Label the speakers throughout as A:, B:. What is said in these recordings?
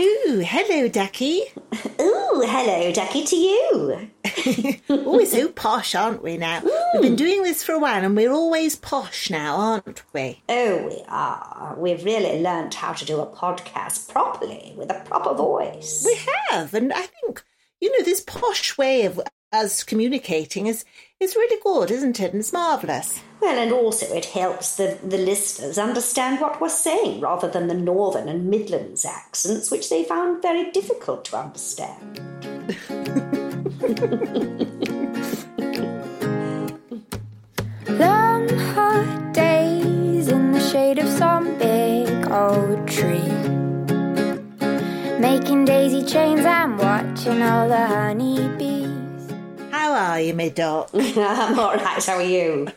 A: Ooh, hello, Ducky.
B: Ooh, hello, Ducky, to you.
A: oh, we're so posh, aren't we now? We've been doing this for a while and we're always posh now, aren't we?
B: Oh, we are. We've really learnt how to do a podcast properly with a proper voice.
A: We have, and I think, you know, this posh way of us communicating is, is really good, isn't it? And it's marvellous.
B: Well, and also it helps the, the listeners understand what we're saying rather than the Northern and Midlands accents, which they found very difficult to understand.
C: Long hot days in the shade of some big old tree. Making daisy chains and watching all the honeybees.
A: How are you, my duck?
B: I'm all right, how are you?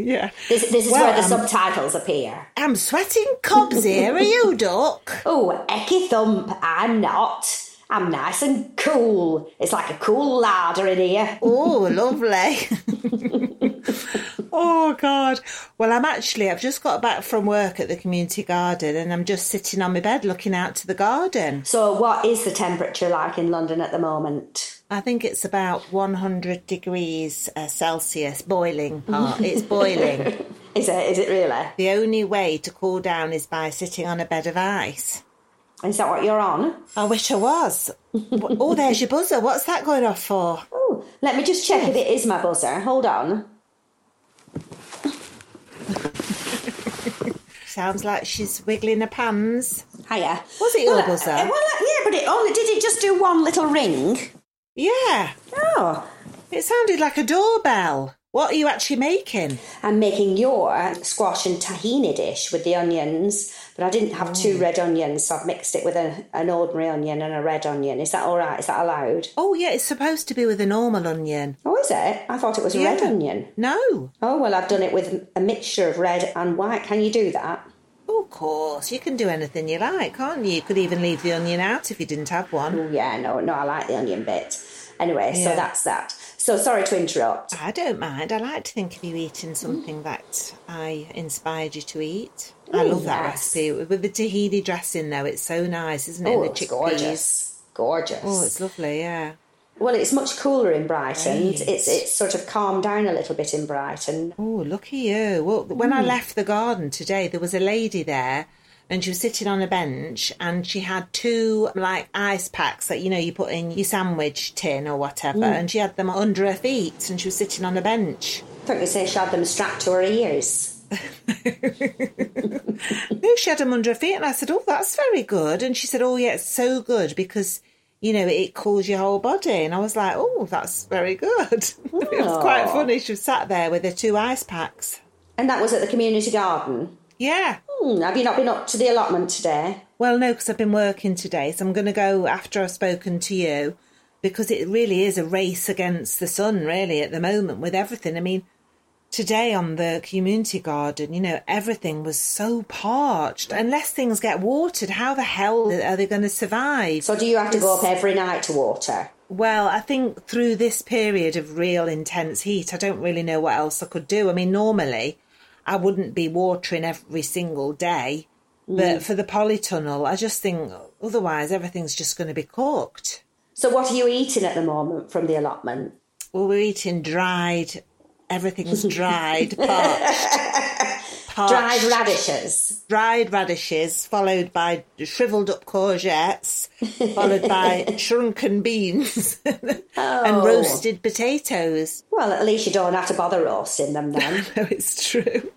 A: yeah.
B: This, this is
A: Well,
B: where the
A: um,
B: subtitles appear.
A: I'm sweating cobs here, are you, duck?
B: Oh, Ecky Thump, I'm not. I'm nice and cool. It's like a cool larder in here.
A: Oh, lovely. oh, God. Well, I'm actually, I've just got back from work at the community garden and I'm just sitting on my bed looking out to the garden.
B: So, what is the temperature like in London at the moment?
A: I think it's about 100 degrees uh, Celsius, boiling part. It's boiling.
B: Is it? Is it really?
A: the only way to cool down is by sitting on a bed of ice.
B: Is that what you're on?
A: I wish I was. oh, there's your buzzer. What's that going off for?
B: Oh, let me just check if it is my buzzer. Hold on.
A: Sounds like she's wiggling her pans.
B: Hiya.
A: Was it your
B: well,
A: buzzer?
B: uh, well, uh, yeah, but it only did it just do one little ring.
A: Yeah,
B: Oh,
A: it sounded like a doorbell. What are you actually making?
B: I'm making your squash and tahini dish with the onions, but I didn't have two oh. red onions, so I've mixed it with a, an ordinary onion and a red onion. Is that all right? Is that allowed?
A: Oh, yeah, it's supposed to be with a normal onion.
B: Oh, is it? I thought it was a red onion.
A: No.
B: Oh, well, I've done it with a mixture of red and white. Can you do that?
A: Oh, of course. You can do anything you like, can't you? You could even leave the onion out if you didn't have one.
B: Oh, yeah, no, no, I like the onion bit. Anyway, so that's that. So sorry to interrupt.
A: I don't mind. I like to think of you eating something that I inspired you to eat. I
B: Mm,
A: love that recipe. With the tahini dressing, though, it's so nice, isn't it?
B: Oh,
A: And the chickpeas.
B: gorgeous. Gorgeous.
A: Oh, it's lovely, yeah.
B: Well, it's much cooler in Brighton.
A: Right.
B: It's it's sort of calmed down a little bit in Brighton.
A: Oh, look at you. Well, when
B: Mm.
A: I left the garden today, there was a lady there and she was sitting on a bench and she had two like ice packs that, you know, you put in your sandwich tin or whatever.
B: Mm.
A: And she had them under her feet and she was sitting on a bench.
B: I thought you say she had them strapped to her ears.
A: No, she had them under her feet. And I said, Oh, that's very good. And she said, Oh, yeah, it's so good because, you know, it cools your whole body. And I was like, Oh, that's very good. it was quite funny. She was sat there with her two ice packs.
B: And that was at the community garden.
A: Yeah.
B: Hmm, have you not been up to the allotment today?
A: Well, no, because I've been working today, so I'm going to go after I've spoken to you because it really is a race against the sun, really, at the moment with everything. I mean, today on the community garden, you know, everything was so parched. Unless things get watered, how the hell are they going to survive?
B: So do you have to go up every night to water?
A: Well, I think through this period of real intense heat, I don't really know what else I could do. I mean, normally I wouldn't be watering every single day, but mm. for the polytunnel, I just think otherwise everything's just going to be cooked.
B: So what are you eating at the moment from the allotment?
A: Well, we're eating dried, everything's dried, parched, parched,
B: Dried radishes.
A: dried radishes, followed by shriveled up courgettes, followed by shrunken beans, and oh. roasted potatoes.
B: Well, at least you don't have to bother roasting them then.
A: No, it's true.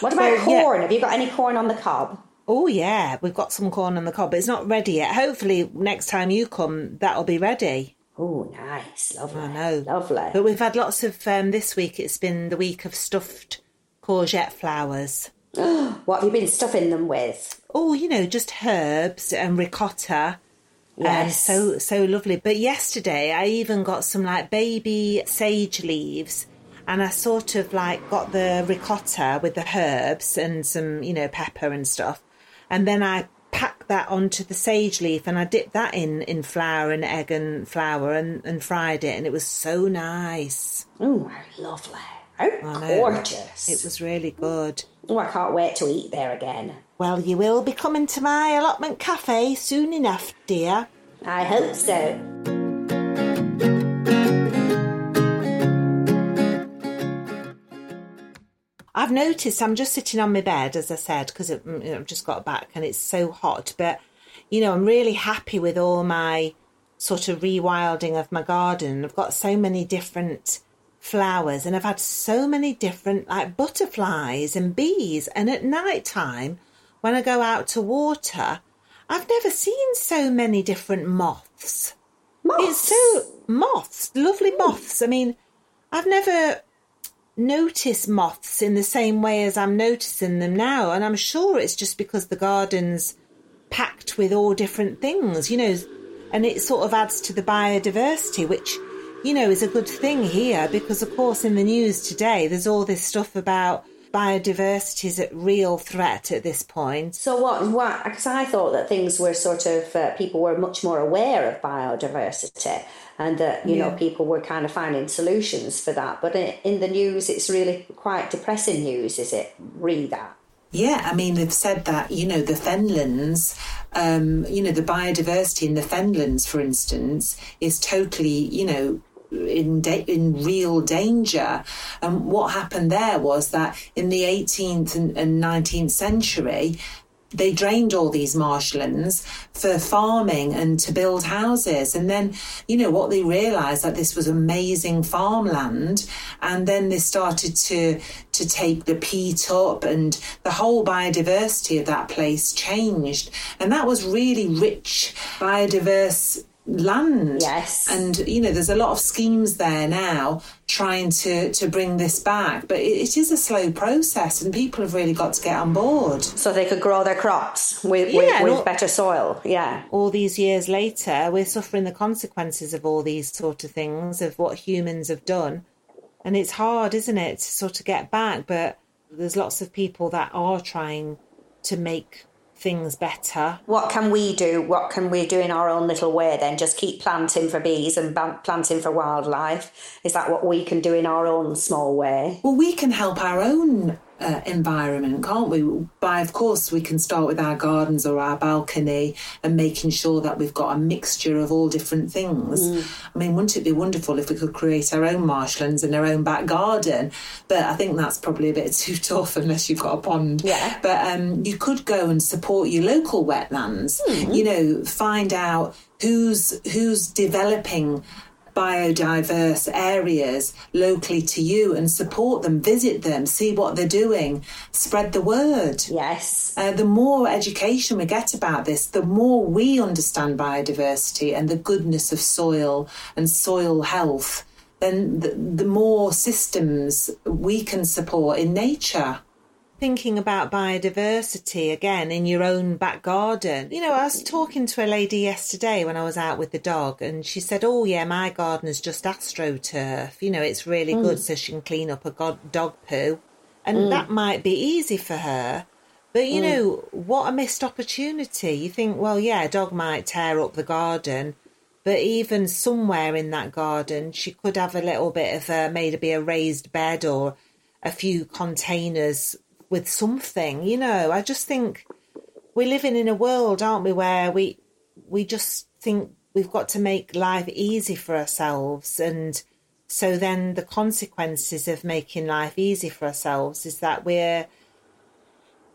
B: What about
A: Well, yeah.
B: corn? Have you got any corn on the cob?
A: Oh yeah, we've got some corn on the cob, but it's not ready yet. Hopefully, next time you come, that'll be ready.
B: Oh, nice. Lovely.
A: I know,
B: Lovely.
A: But we've had lots of um, this week. It's been the week of stuffed courgette flowers.
B: What have you been stuffing them with?
A: Oh, you know, just herbs and ricotta. Um,
B: Yes.
A: so so lovely. But yesterday I even got some like baby sage leaves and I sort of like got the ricotta with the herbs and some, you know, pepper and stuff. And then I packed that onto the sage leaf and I dipped that in in flour and egg and flour and, and fried it and it was so nice.
B: Oh, lovely. How
A: I know.
B: gorgeous.
A: It was really good.
B: Oh, I can't wait to eat there again.
A: Well, you will be coming to my allotment cafe soon enough, dear.
B: I hope so.
A: I've noticed I'm just sitting on my bed, as I said, because mm, I've just got back and it's so hot. But, you know, I'm really happy with all my sort of rewilding of my garden. I've got so many different flowers and I've had so many different, like, butterflies and bees. And at night time, when I go out to water, I've never seen so many different moths.
B: Moths.
A: It's so moths, lovely hmm. moths. I mean, I've never noticed moths in the same way as I'm noticing them now, and I'm sure it's just because the garden's packed with all different things, you know, and it sort of adds to the biodiversity, which you know is a good thing here because, of course, in the news today, there's all this stuff about biodiversity is at real threat at this point.
B: So what? What? Because I thought that things were sort of uh, people were much more aware of biodiversity, and that you know people were kind of finding solutions for that. But in, in the news, it's really quite depressing news. Is it? Read that.
D: Yeah, I mean, they've said that, you know, the fenlands, um, you know, the biodiversity in the fenlands, for instance, is totally, you know, in da- in real danger. And what happened there was that in the 18th and, and 19th century, they drained all these marshlands for farming and to build houses. And then, you know, what they realised that this was amazing farmland, and then they started to to take the peat up, and the whole biodiversity of that place changed, and that was really rich, biodiverse land
B: Yes.
D: and you know there's a lot of schemes there now trying to to bring this back but it, it is a slow process and people have really got to get on board
B: So they could grow their crops with
A: Yeah,
B: with,
A: no-
B: with better soil. Yeah.
A: all these years later, we're suffering the consequences of all these sort of things, of what humans have done. And it's hard, isn't it, to sort of get back? But there's lots of people that are trying to make things better.
B: What can we do? What can we do in our own little way then? Just keep planting for bees and planting for wildlife? Is that what we can do in our own small way?
D: well we can help our own uh, environment can't we? By of course we can start with our gardens or our balcony and making sure that we've got a mixture of all different things. I mean wouldn't it be wonderful if we could create our own marshlands and our own back garden? But i think that's probably a bit too tough unless you've got a pond.
B: Yeah.
D: but um, you could go and support your local wetlands. You know, find out who's who's developing biodiverse areas locally to you and support them, visit them, see what they're doing, spread the word.
B: Yes.
D: Uh, the more education we get about this, the more we understand biodiversity and the goodness of soil and soil health, then the, the more systems we can support in nature.
A: Thinking about biodiversity again in your own back garden. You know, I was mm. talking to a lady yesterday when I was out with the dog, and she said, Oh, yeah, my garden is just astroturf. You know, it's really good mm. so she can clean up a god- dog poo. And that mm. might be easy for her. But, you know, what a missed opportunity. You think, well, yeah, a dog might tear up the garden, but even somewhere in that garden, she could have a little bit of a, maybe a raised bed or a few containers with something, you know. I just think we're living in a world, aren't we, where we we just think we've got to make life easy for ourselves and so then the consequences of making life easy for ourselves is that we're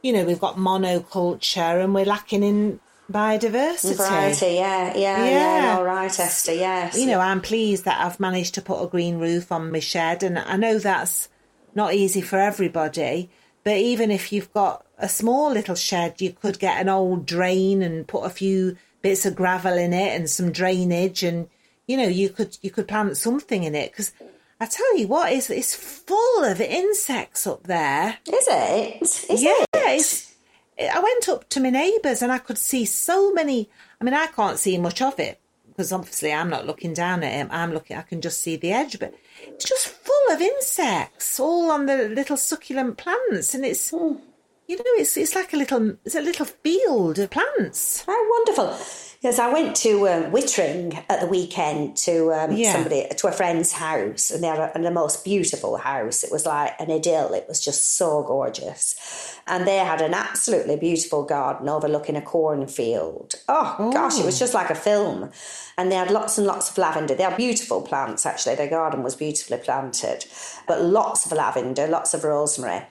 A: you know, we've got monoculture and we're lacking in biodiversity.
B: Variety, yeah, yeah, yeah.
A: Yeah.
B: All right, Esther, yes.
A: You know, I'm pleased that I've managed to put a green roof on my shed, and I know that's not easy for everybody. But even if you've got a small little shed, you could get an old drain and put a few bits of gravel in it and some drainage, and you know, you could you could plant something in it because. I tell you what, it's, it's full of insects up there.
B: Is it? Is
A: yeah,
B: it?
A: I went up to my neighbours and I could see so many. I mean, I can't see much of it because obviously I'm not looking down at him. I'm looking, I can just see the edge, but it's just full of insects, all on the little succulent plants, and it's. Hmm. You know, it's it's like a little it's a little field of plants.
B: How wonderful! Yes, I went to um, Wittering at the weekend to um,
A: Yeah.
B: somebody to a friend's house, and they had a, the most beautiful house. It was like an idyll. It was just so gorgeous, and they had an absolutely beautiful garden overlooking a cornfield. Oh, gosh, it was just like a film. And they had lots and lots of lavender. They had beautiful plants. Actually, their garden was beautifully planted, but lots of lavender, lots of rosemary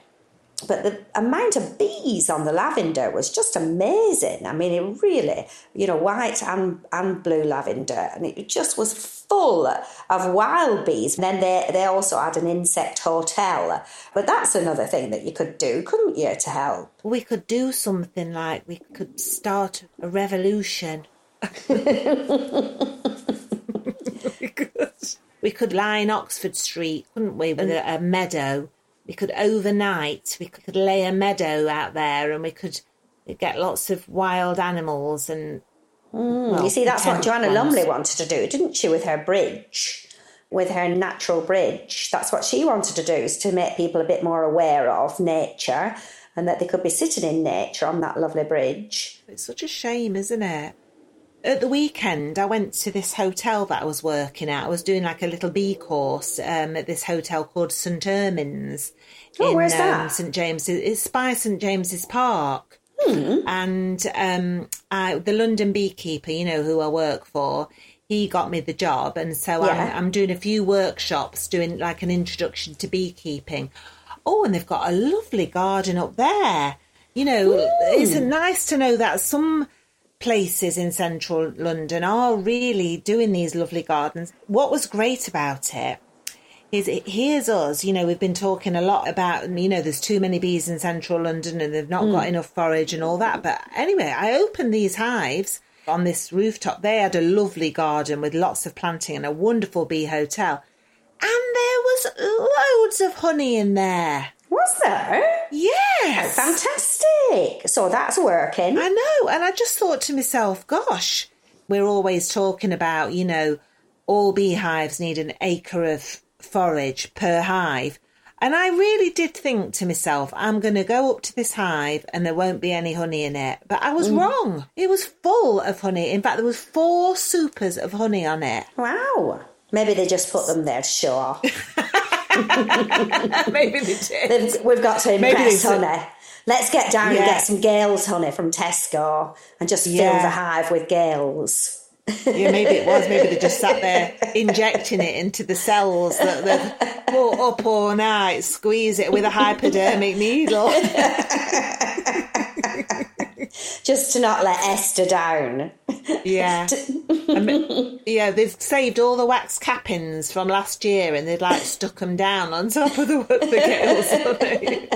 B: but the amount of bees on the lavender was just amazing. I mean, it really, you know, white and, and blue lavender, and it just was full of wild bees. And then they, they also had an insect hotel. But that's another thing that you could do, couldn't you, to help?
A: We could do something like we could start a revolution. we, could, we could line Oxford Street, couldn't we, with a, a meadow? We could overnight, we could lay a meadow out there and we could get lots of wild animals and. Mm, well,
B: you see, that's what Joanna
A: ones.
B: Lumley wanted to do, didn't she, with her bridge? With her natural bridge. That's what she wanted to do, is to make people a bit more aware of nature and that they could be sitting in nature on that lovely bridge.
A: It's such a shame, isn't it? At the weekend, I went to this hotel that I was working at. I was doing like a little bee course um, at this hotel called St Ermin's
B: Oh,
A: in
B: where's
A: um,
B: that?
A: St James's. It's by St James's Park.
B: Hmm.
A: And um, I, the London beekeeper, you know, who I work for, he got me the job, and so
B: Yeah.
A: I'm, I'm doing a few workshops, doing like an introduction to beekeeping. Oh, and they've got a lovely garden up there. You know, it's nice to know that some places in central London are really doing these lovely gardens. What was great about it is it, here's us, you know, we've been talking a lot about, you know, there's too many bees in central London and they've not got hmm. enough forage and all that. But anyway, I opened these hives on this rooftop. They had a lovely garden with lots of planting and a wonderful bee hotel. And there was loads of honey in there.
B: Was there?
A: Yes.
B: Fantastic. So that's working.
A: I know. And I just thought to myself, gosh, we're always talking about, you know, all beehives need an acre of forage per hive. And I really did think to myself, I'm going to go up to this hive and there won't be any honey in it. But I was mm. wrong. It was full of honey. In fact, there was four supers of honey on it.
B: Wow. Maybe they just put them there to show off.
A: Maybe they did.
B: They've- We've got to
A: Maybe
B: impress honey. Let's get down and get some Gale's honey from Tesco and just fill
A: Yeah.
B: the hive with Gale's.
A: Yeah, maybe it was. Maybe they just sat there injecting it into the cells that they've put up all night, squeeze it with a hypodermic needle.
B: Just to not let Esther down.
A: Yeah. I mean, yeah, they've saved all the wax cappings from last year and they'd like stuck them down on top of the, the honey.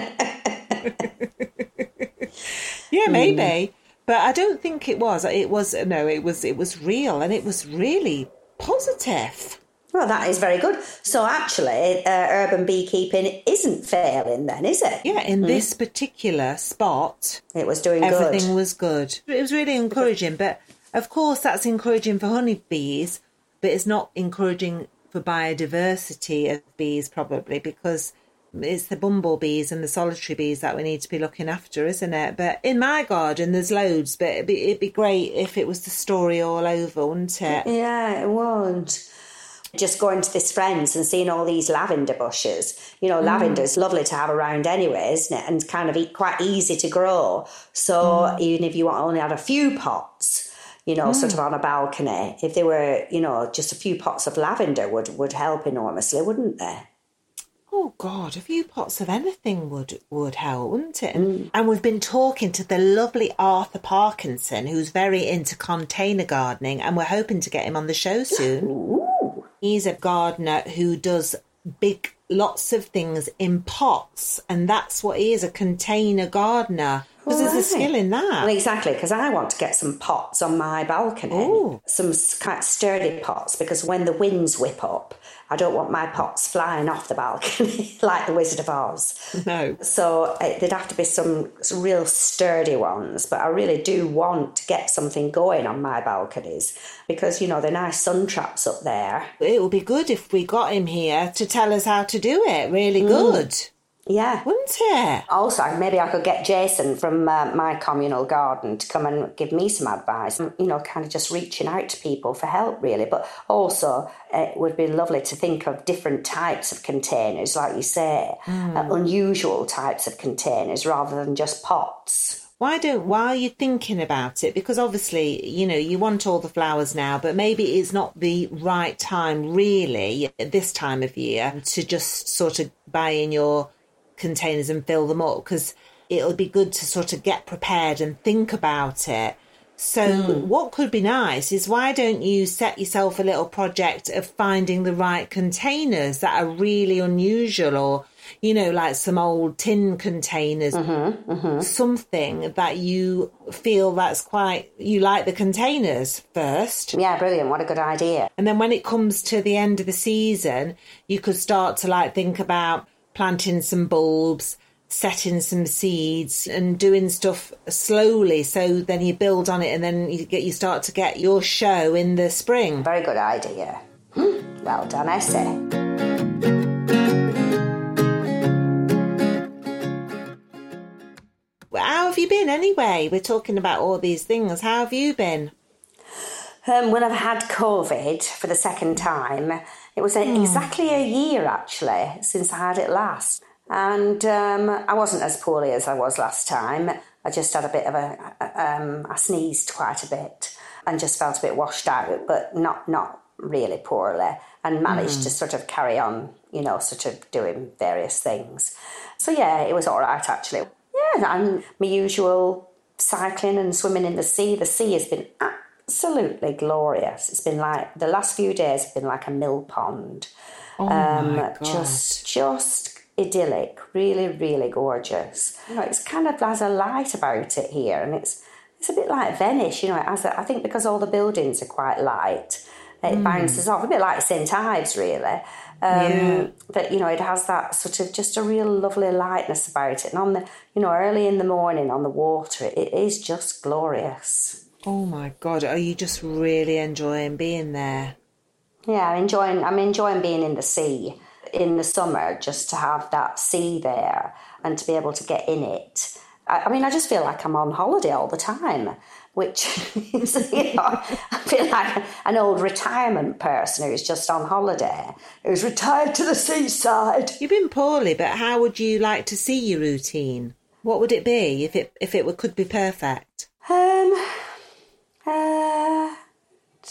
A: yeah, maybe. Hmm. But I don't think it was. It was no, it was it was real and it was really positive.
B: Well, that is very good. So actually, uh, urban beekeeping isn't failing then, is it?
A: Yeah, in this particular spot,
B: It was doing
A: everything
B: good.
A: was good. It was really encouraging, but of course that's encouraging for honeybees, but it's not encouraging for biodiversity of bees probably because it's the bumblebees and the solitary bees that we need to be looking after, isn't it? But in my garden there's loads, but it'd be, it'd be great if it was the story all over, wouldn't it?
B: Yeah, it won't. Just going to this friend's and seeing all these lavender bushes. You know, mm. lavender's lovely to have around anyway, isn't it? And kind of quite easy to grow. So mm. even if you only had a few pots, you know, sort mm. of on a balcony, if there were, you know, just a few pots of lavender would, would help enormously, wouldn't they?
A: Oh God, a few pots of anything would would help, wouldn't it? And we've been talking to the lovely Arthur Parkinson, who's very into container gardening, and we're hoping to get him on the show soon. He's a gardener who does big lots of things in pots, and that's what he is, a container gardener. Because there's a skill in that.
B: Well, exactly, because I want to get some pots on my balcony.
A: Ooh.
B: Some quite sturdy pots, because when the winds whip up I don't want my pots flying off the balcony like the Wizard of Oz.
A: No.
B: So uh, there'd have to be some, some real sturdy ones, but I really do want to get something going on my balconies because, you know, the nice sun traps up there.
A: It would be good if we got him here to tell us how to do it. Really good.
B: Yeah.
A: Wouldn't it?
B: Also, maybe I could get Jason from uh, my communal garden to come and give me some advice. You know, kind of just reaching out to people for help, really. But also, it would be lovely to think of different types of containers, like you say, uh, unusual types of containers rather than just pots.
A: Why don't, while you're thinking about it, because obviously, you know, you want all the flowers now, but maybe it's not the right time, really, at this time of year, to just sort of buy in your containers and fill them up, because it'll be good to sort of get prepared and think about it. So, hmm. what could be nice is why don't you set yourself a little project of finding the right containers that are really unusual or, you know, like some old tin containers, mm-hmm, mm-hmm. something that you feel that's quite, you like the containers first.
B: Yeah, brilliant. What a good idea.
A: And then when it comes to the end of the season, you could start to like think about planting some bulbs, setting some seeds and doing stuff slowly. So then you build on it and then you get, you start to get your show in the spring.
B: Very good idea. Hmm, Well done, I say.
A: How have you been anyway? We're talking about all these things. How have you been?
B: Um, when I've had COVID for the second time, it was a, exactly a year actually since I had it last. And um, I wasn't as poorly as I was last time. I just had a bit of a, um, I sneezed quite a bit and just felt a bit washed out, but not not really poorly, and managed to sort of carry on, you know, sort of doing various things. So yeah, it was all right actually. Yeah, and my usual cycling and swimming in the sea. The sea has been absolutely glorious. It's been like the last few days have been like a mill pond.
A: Oh
B: um,
A: my God.
B: just just idyllic, really, really gorgeous. You know, it's kind of has a light about it here, and it's it's a bit like Venice. You know, it has a, I think because all the buildings are quite light, it
A: Hmm.
B: bounces off a bit like St Ives, really. Um,
A: Yeah.
B: But you know, it has that sort of just a real lovely lightness about it, and on the you know early in the morning on the water, it, it is just glorious.
A: Oh my God, are you just really enjoying being there?
B: Yeah, I'm enjoying. I'm enjoying being in the sea in the summer, just to have that sea there and to be able to get in it. I, I mean, I just feel like I'm on holiday all the time, which is, you know, I feel like an old retirement person who's just on holiday, who's retired to the seaside.
A: You've been poorly, but how would you like to see your routine? What would it be if it if it could be perfect?
B: Um, uh,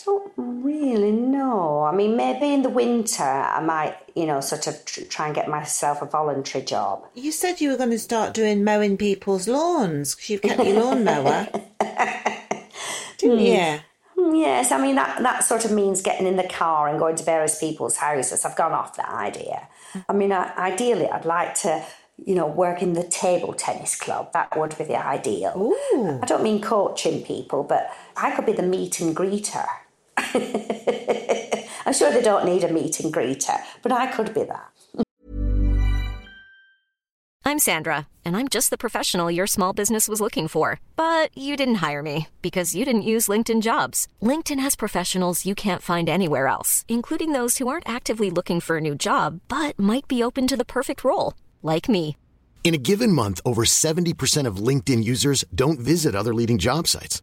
B: don't really know. I mean, maybe in the winter I might, you know, sort of tr- try and get myself a voluntary job.
A: You said you were going to start doing mowing people's lawns because you've kept your lawnmower. Didn't you?
B: Mm, Yes, I mean that that sort of means getting in the car and going to various people's houses. I've gone off that idea. I mean, I, ideally, I'd like to, you know, work in the table tennis club. That would be the ideal.
A: Ooh.
B: I don't mean coaching people, but I could be the meet and greeter. I'm sure they don't need a meet and greeter, but I could be that.
E: I'm Sandra, and I'm just the professional your small business was looking for. But you didn't hire me because you didn't use LinkedIn jobs. LinkedIn has professionals you can't find anywhere else, including those who aren't actively looking for a new job but might be open to the perfect role, like me.
F: In a given month, over 70% of LinkedIn users don't visit other leading job sites.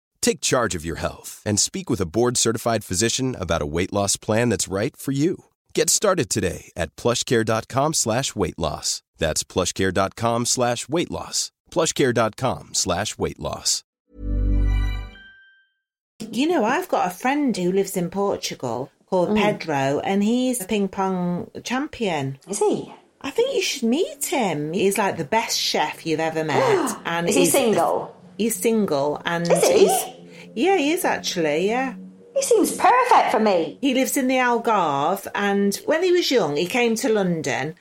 G: Take charge of your health and speak with a board-certified physician about a weight loss plan that's right for you. Get started today at plushcare.com slash weight loss. That's plushcare.com slash weight loss. plushcare.com slash weight loss.
A: You know, I've got a friend who lives in Portugal called mm. Pedro, and he's a ping pong champion.
B: Is he?
A: I think you should meet him. He's like the best chef you've ever met. and
B: Is he
A: he's-
B: single?
A: He's single, and
B: Is he?
A: he's yeah, he is actually. Yeah,
B: He seems perfect for me.
A: he lives in the Algarve, and when he was young, he came to London,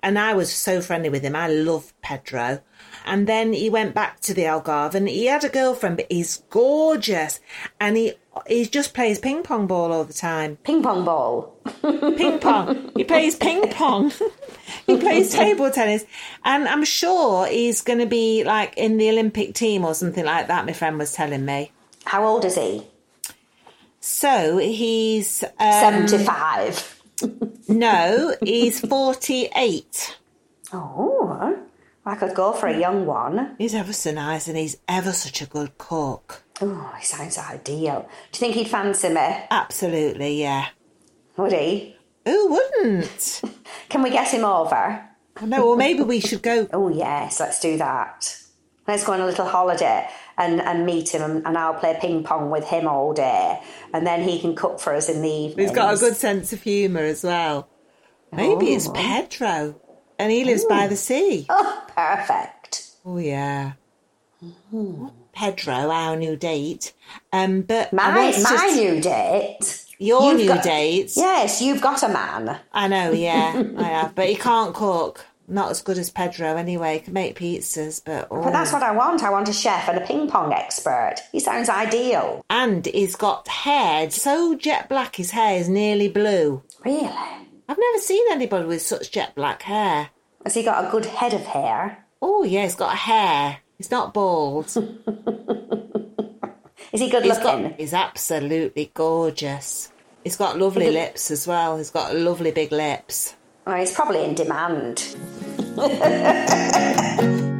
A: and I was so friendly with him. I love Pedro. And then he went back to the Algarve, and he had a girlfriend, but he's gorgeous, and he he just plays ping pong ball all the time.
B: Ping pong ball.
A: Ping pong. he plays ping pong. he plays table tennis, and I'm sure he's going to be like in the Olympic team or something like that. My friend was telling me.
B: How old is he?
A: So he's um,
B: 75.
A: no, he's 48.
B: Oh, I could go for a young one.
A: He's ever so nice, and he's ever such a good cook.
B: Oh, he sounds ideal. Do you think he'd fancy me?
A: Absolutely, yeah.
B: Would he?
A: Who wouldn't?
B: Can we get him over?
A: No, or maybe we should go.
B: Oh, yes, let's do that. Let's go on a little holiday and, and meet him, and, and I'll play ping pong with him all day. And then he can cook for us in the evening.
A: He's got a good sense of humour as well. Maybe it's oh. Pedro, and he lives by the sea.
B: Oh, perfect.
A: Oh yeah. Hmm. Pedro, our new date. Um, but
B: My, my new date.
A: your
B: You've
A: new
B: got-
A: date.
B: Yes, you've got a man.
A: I know, yeah, I have, but he can't cook. Not as good as Pedro, anyway. He can make pizzas, but oh.
B: But that's what I want. I want a chef and a ping pong expert. He sounds ideal.
A: and he's got hair so jet black. His hair is nearly blue.
B: Really?
A: I've never seen anybody with such jet black hair.
B: Has he got a good head of hair?
A: Oh yeah, he's got hair. He's not bald.
B: Is he good
A: He's
B: looking?
A: got. He's absolutely gorgeous. He's got lovely lips as well. He's got lovely big lips.
B: Well, he's probably in demand.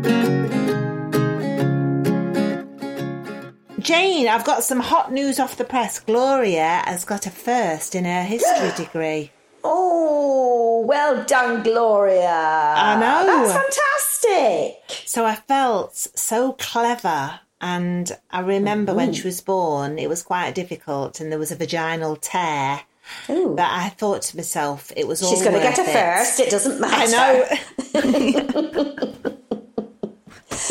A: Jane, I've got some hot news off the press. Gloria has got a first in her history degree.
B: Oh, well done, Gloria. I
A: know.
B: That's fantastic.
A: So I felt so clever. And I remember when mm-hmm. she was born, it was quite difficult and there was a vaginal tear.
B: Ooh.
A: But I thought to myself, it was all
B: She's going to get a
A: it.
B: first. It doesn't matter.
A: I know.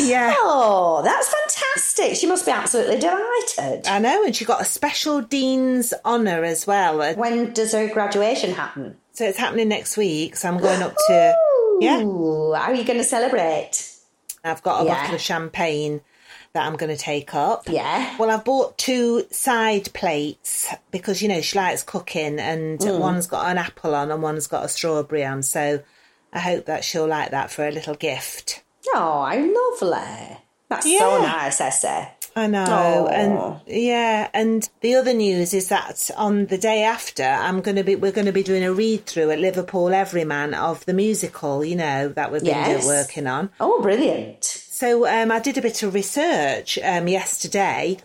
A: yeah.
B: Oh, that's fantastic. She must be absolutely delighted.
A: I know, and she got a special dean's honour as well.
B: When does her graduation happen?
A: So it's happening next week. So I'm going up to. Yeah,
B: how are you going to celebrate?
A: I've got a
B: Yeah.
A: bottle of champagne that I'm going to take up.
B: Yeah.
A: Well, I've bought two side plates because you know she likes cooking, and
B: Mm.
A: one's got an apple on and one's got a strawberry on. So I hope that she'll like that for a little gift.
B: Oh, how lovely. That's so
A: Yeah.
B: nice, Essie.
A: I know,
B: Aw.
A: and yeah, and the other news is that on the day after, I'm going to be we're going to be doing a read through at Liverpool Everyman of the musical, you know, that we've been
B: Yes.
A: working on.
B: Oh, brilliant.
A: So um, I did a bit of research um, yesterday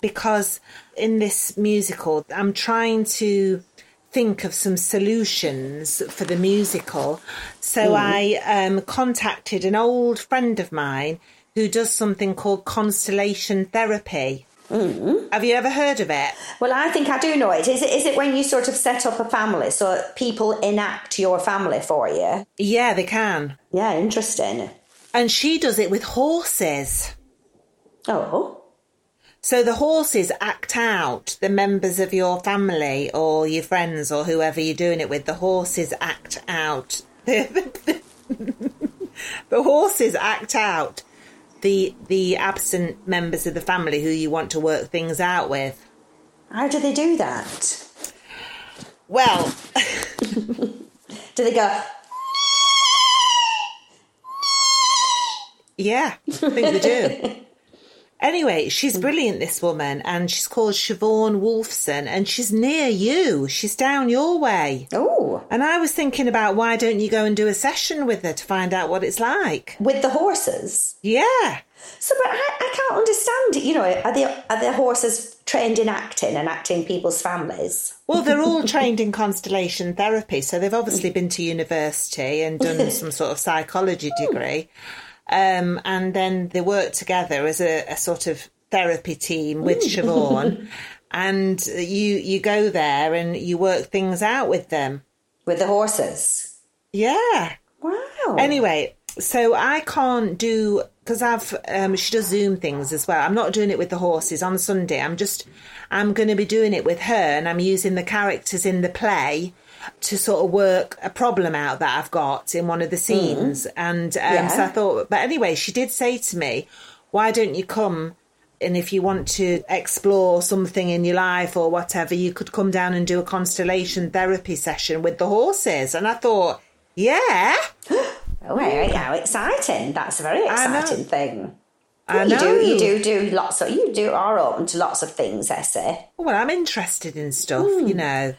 A: because in this musical, I'm trying to think of some solutions for the musical. So I um, contacted an old friend of mine who does something called constellation therapy. Mm-hmm. Have you ever heard of it?
B: Well, I think I do know it. Is it is it when you sort of set up a family so people enact your family for you?
A: Yeah, they can.
B: Yeah, interesting.
A: And she does it with horses.
B: Oh,
A: So the horses act out the members of your family or your friends or whoever you're doing it with. The horses act out. the horses act out the the absent members of the family who you want to work things out with.
B: how do they do that?
A: Well,
B: Do they go?
A: yeah, I think they do. Anyway, she's mm. brilliant, this woman, and she's called Siobhan Wolfson, and she's near you. She's down your way.
B: Oh,
A: And I was thinking about why don't you go and do a session with her to find out what it's like?
B: with the horses.
A: Yeah.
B: So, but I, I can't understand. it. You know, are the are the horses trained in acting and acting people's families?
A: Well, they're all trained in constellation therapy, so they've obviously mm. been to university and done some sort of psychology hmm. degree. Um, and then they work together as a, a sort of therapy team with Siobhan. and you you go there and you work things out with them.
B: With the horses?
A: Yeah.
B: Wow.
A: Anyway, so I can't do because I've um, she does Zoom things as well. I'm not doing it with the horses on Sunday. I'm just I'm going to be doing it with her, and I'm using the characters in the play to sort of work a problem out that I've got in one of the scenes. And um,
B: Yeah.
A: so I thought, but anyway, she did say to me, "Why don't you come?" And if you want to explore something in your life or whatever, you could come down and do a constellation therapy session with the horses. And I thought, yeah,
B: Oh, hey, how exciting! That's a very exciting thing.
A: I
B: you do, you do do lots of, you do are open to lots of things, Essie.
A: well, I'm interested in stuff, you know.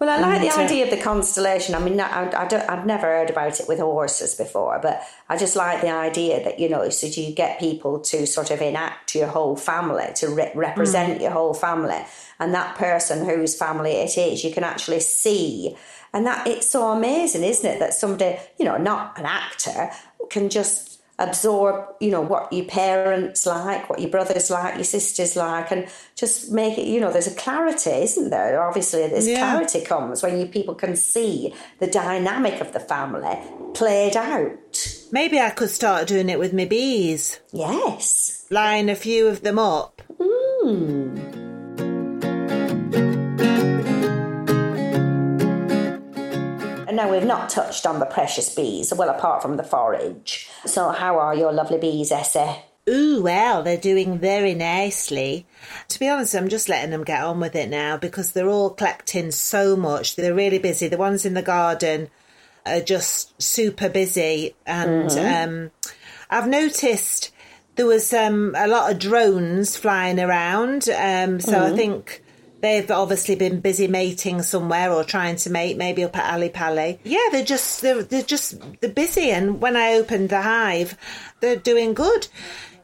B: Well, I like the idea of the constellation. I mean, I, I don't, I've never heard about it with horses before, but I just like the idea that, you know, so you get people to sort of enact your whole family, to re- represent your whole family. And that person whose family it is, you can actually see. And that it's so amazing, isn't it? That somebody, you know, not an actor, can just absorb, you know, what your parents like, what your brothers like, your sisters like, and just make it, you know, there's a clarity, isn't there? Obviously, there's
A: Yeah.
B: clarity comes when you people can see the dynamic of the family played out.
A: Maybe I could start doing it with my bees,
B: Yes.
A: line a few of them up.
B: And now we've not touched on the precious bees, well, apart from the forage. So, how are your lovely bees, Essie?
A: Ooh, well, they're doing very nicely. To be honest, I'm just letting them get on with it now because they're all collecting so much. They're really busy. The ones in the garden are just super busy. And um, I've noticed there was um, a lot of drones flying around. Um, so I think they've obviously been busy mating somewhere or trying to mate, maybe up at Ali Pali. Yeah, they're just they're, they're just they're busy. And when I opened the hive, they're doing good.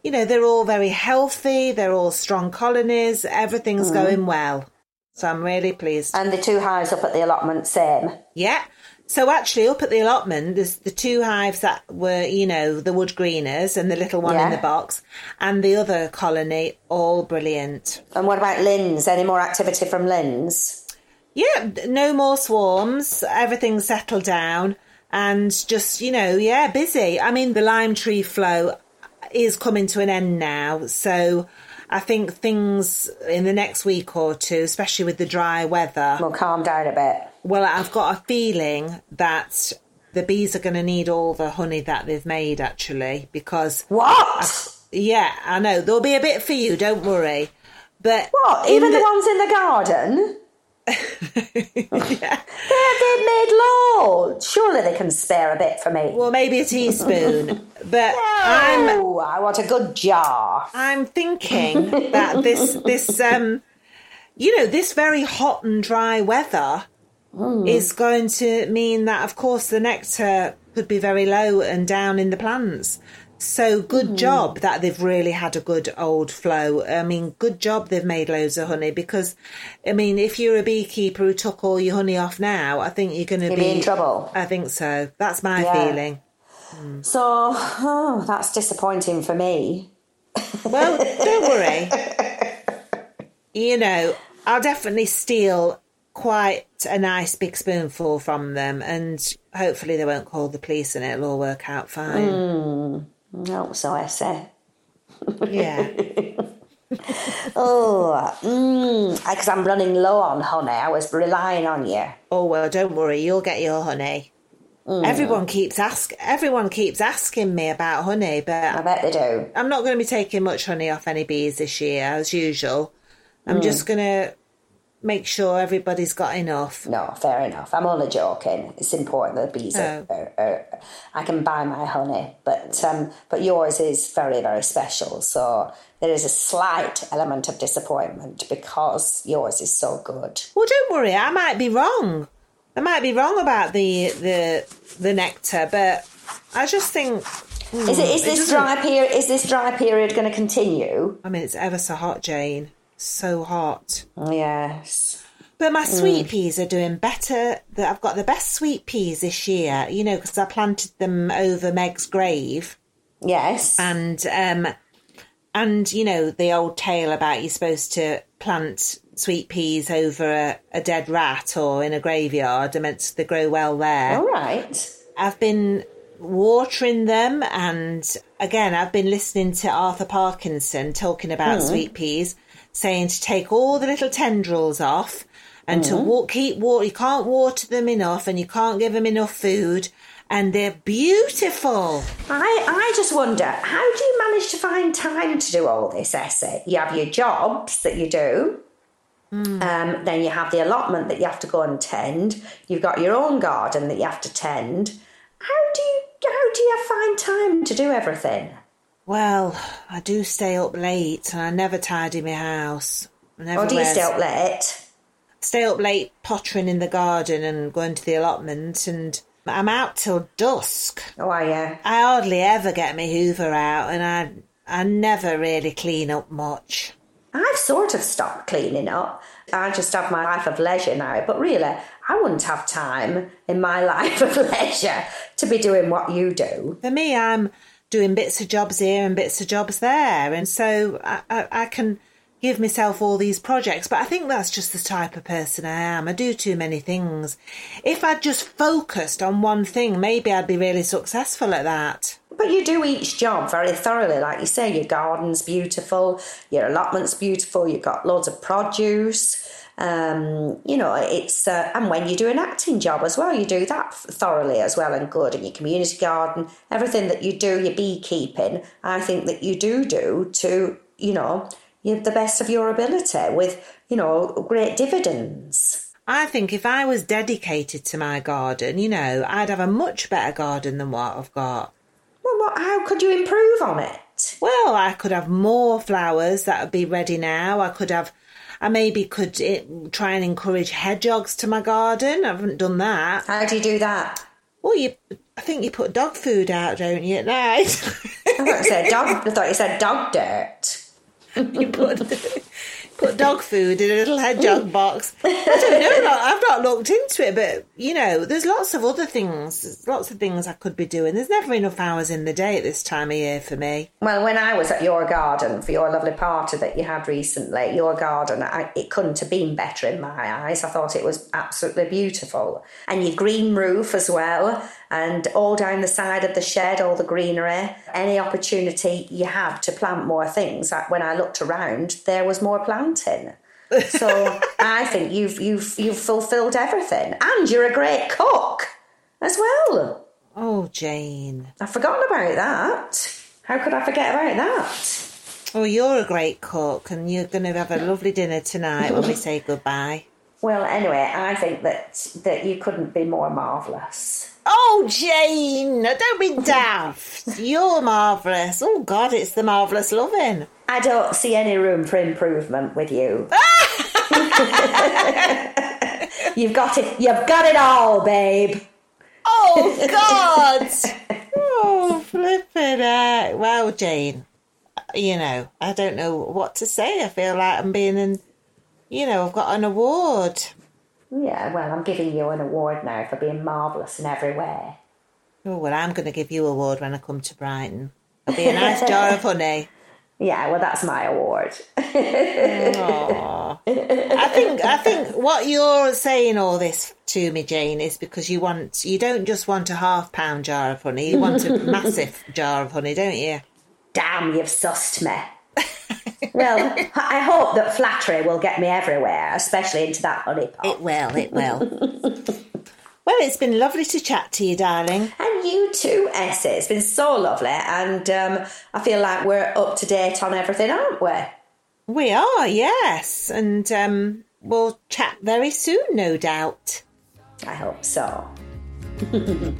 A: You know, they're all very healthy. They're all strong colonies. Everything's mm-hmm. going well. So I'm really pleased.
B: And the two hives up at the allotment, same.
A: Yeah. So actually, up at the allotment, there's the two hives that were, you know, the wood greeners and the little one in the box, and the other colony, all brilliant.
B: And what about Lynn's? Any more activity from Lynn's?
A: Yeah, no more swarms. Everything's settled down, and just you know, yeah, busy. I mean, the lime tree flow is coming to an end now, so I think things in the next week or two, especially with the dry weather,
B: We'll calm down a bit.
A: Well, I've got a feeling that the bees are going to need all the honey that they've made, actually, because
B: What?
A: yeah, I know there'll be a bit for you. Don't worry. But
B: What? Even the,
A: the-
B: ones in the garden?
A: yeah.
B: They, they've made loads. Surely they can spare a bit for me.
A: Well, maybe a teaspoon. but I'm
B: oh, I want a good jar.
A: I'm thinking that this this um you know this very hot and dry weather is going to mean that of course the nectar could be very low and down in the plants. So good mm-hmm. job that they've really had a good old flow. I mean, good job they've made loads of honey because, I mean, if you're a beekeeper who took all your honey off now, I think you're going to be,
B: in trouble.
A: I think so. That's my
B: Yeah.
A: feeling. Hmm.
B: So, oh, that's disappointing for me.
A: Well, don't worry. You know, I'll definitely steal quite a nice big spoonful from them, and hopefully they won't call the police, and it'll all work out fine. Hmm.
B: No, so I say.
A: Yeah.
B: Oh, mm, because I'm running low on honey. I was relying on you.
A: Oh well, don't worry. You'll get your honey. Mm. Everyone keeps ask. Everyone keeps asking me about honey, but I
B: bet they do.
A: I'm not going to be taking much honey off any bees this year, as usual. I'm mm. just going to make sure everybody's got enough.
B: No, fair enough. I'm only joking. It's important that bees are,
A: Oh.
B: are, are. I can buy my honey, but um, but yours is very very special. So there is a slight element of disappointment because yours is so good.
A: Well, don't worry. I might be wrong. I might be wrong about the the the nectar, but I just think.
B: Is it is
A: it
B: this
A: doesn't-
B: dry period? Is this dry period going to continue?
A: I mean, it's ever so hot, Jane. So hot.
B: Yes.
A: But my sweet peas are doing better. The- I've got the best sweet peas this year, you know, because I planted them over Meg's grave.
B: Yes.
A: And, um, and you know, the old tale about you're supposed to plant sweet peas over a, a dead rat or in a graveyard, and meant to grow well there.
B: All right.
A: I've been watering them. And again, I've been listening to Arthur Parkinson talking about sweet peas, saying to take all the little tendrils off and to wa- keep water. You can't water them enough and you can't give them enough food. And they're beautiful.
B: I, I just wonder, how do you manage to find time to do all this Essie? You have your jobs that you do, um, then you have the allotment that you have to go and tend. You've got your own garden that you have to tend. How do you how do you find time to do everything?
A: Well, I do stay up late and I never tidy my house. Never
B: Or do you stay up late?
A: stay up late pottering in the garden and going to the allotment and I'm out till dusk.
B: Oh, are you?
A: I hardly ever get my hoover out and I I never really clean up much.
B: I've sort of stopped cleaning up. I just have my life of leisure now, but really, I wouldn't have time in my life of leisure to be doing what you do.
A: For me, I'm doing bits of jobs here and bits of jobs there, and so I, I, I can give myself all these projects. But I think that's just the type of person I am. I do too many things. If I'd just focused on one thing, maybe I'd be really successful at that.
B: But you do each job very thoroughly, like you say. Your garden's beautiful, your allotment's beautiful, you've got loads of produce. Um, you know, it's uh, and when you do an acting job as well, you do that thoroughly as well and good. And your community garden, everything that you do, your beekeeping, I think that you do do to you know the best of your ability with you know great dividends.
A: I think if I was dedicated to my garden, you know, I'd have a much better garden than what I've got.
B: Well, what, how could you improve on it?
A: Well, I could have more flowers that would be ready now. I could have, I maybe could eh, try and encourage hedgehogs to my garden. I haven't done that.
B: How do you do that?
A: Well, you, I think you put dog food out, don't you, at night?
B: I thought you said dog. I thought you said dog dirt.
A: you put put dog food in a little hedgehog box. I don't know. I've not looked into it, but you know, there's lots of other things. There's lots of things I could be doing. There's never enough hours in the day at this time of year for me.
B: Well, when I was at your garden for your lovely party that you had recently, your garden, I, it couldn't have been better in my eyes. I thought it was absolutely beautiful. And your green roof as well, and all down the side of the shed, all the greenery. Any opportunity you have to plant more things, like when I looked around, there was more planting. So I think you've you've you've fulfilled everything, and you're a great cook as well.
A: Oh, Jane.
B: I've forgotten about that. How could I forget about that?
A: Oh, you're a great cook, and you're going to have a lovely dinner tonight when we say goodbye.
B: Well, anyway, I think that that you couldn't be more marvellous.
A: Oh, Jane, don't be daft. You're marvellous. Oh, God, it's the marvellous loving.
B: I don't see any room for improvement with you. you've got it. You've got it all, babe.
A: Oh, God. oh, flipping heck. Well, Jane, you know, I don't know what to say. I feel like I'm being in, you know, I've got an award.
B: Yeah, well, I'm giving you an award now for being marvellous in every way.
A: Oh, well, I'm going to give you a award when I come to Brighton. It'll be a nice jar of honey.
B: Yeah, well, that's my award.
A: I think I think what you're saying all this to me, Jane, is because you want you don't just want a half pound jar of honey, you want a massive jar of honey, don't you?
B: Damn, you've sussed me. well, I hope that flattery will get me everywhere, especially into that honey pot.
A: It will, it will. well, it's been lovely to chat to you, darling.
B: And you too, Essie. It's been so lovely, and um, I feel like we're up to date on everything, aren't we?
A: We are, yes, and um, we'll chat very soon, no doubt.
B: I hope so.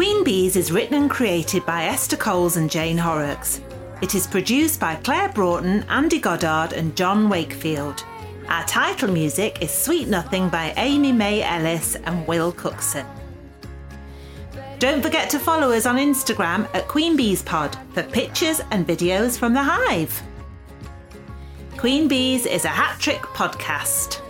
A: Queen Bees is written and created by Esther Coles and Jane Horrocks. It is produced by Claire Broughton, Andy Goddard, and John Wakefield. Our title music is Sweet Nothing by Amy May Ellis and Will Cookson. Don't forget to follow us on Instagram at Queen Bees Pod for pictures and videos from the hive. Queen Bees is a hat trick podcast.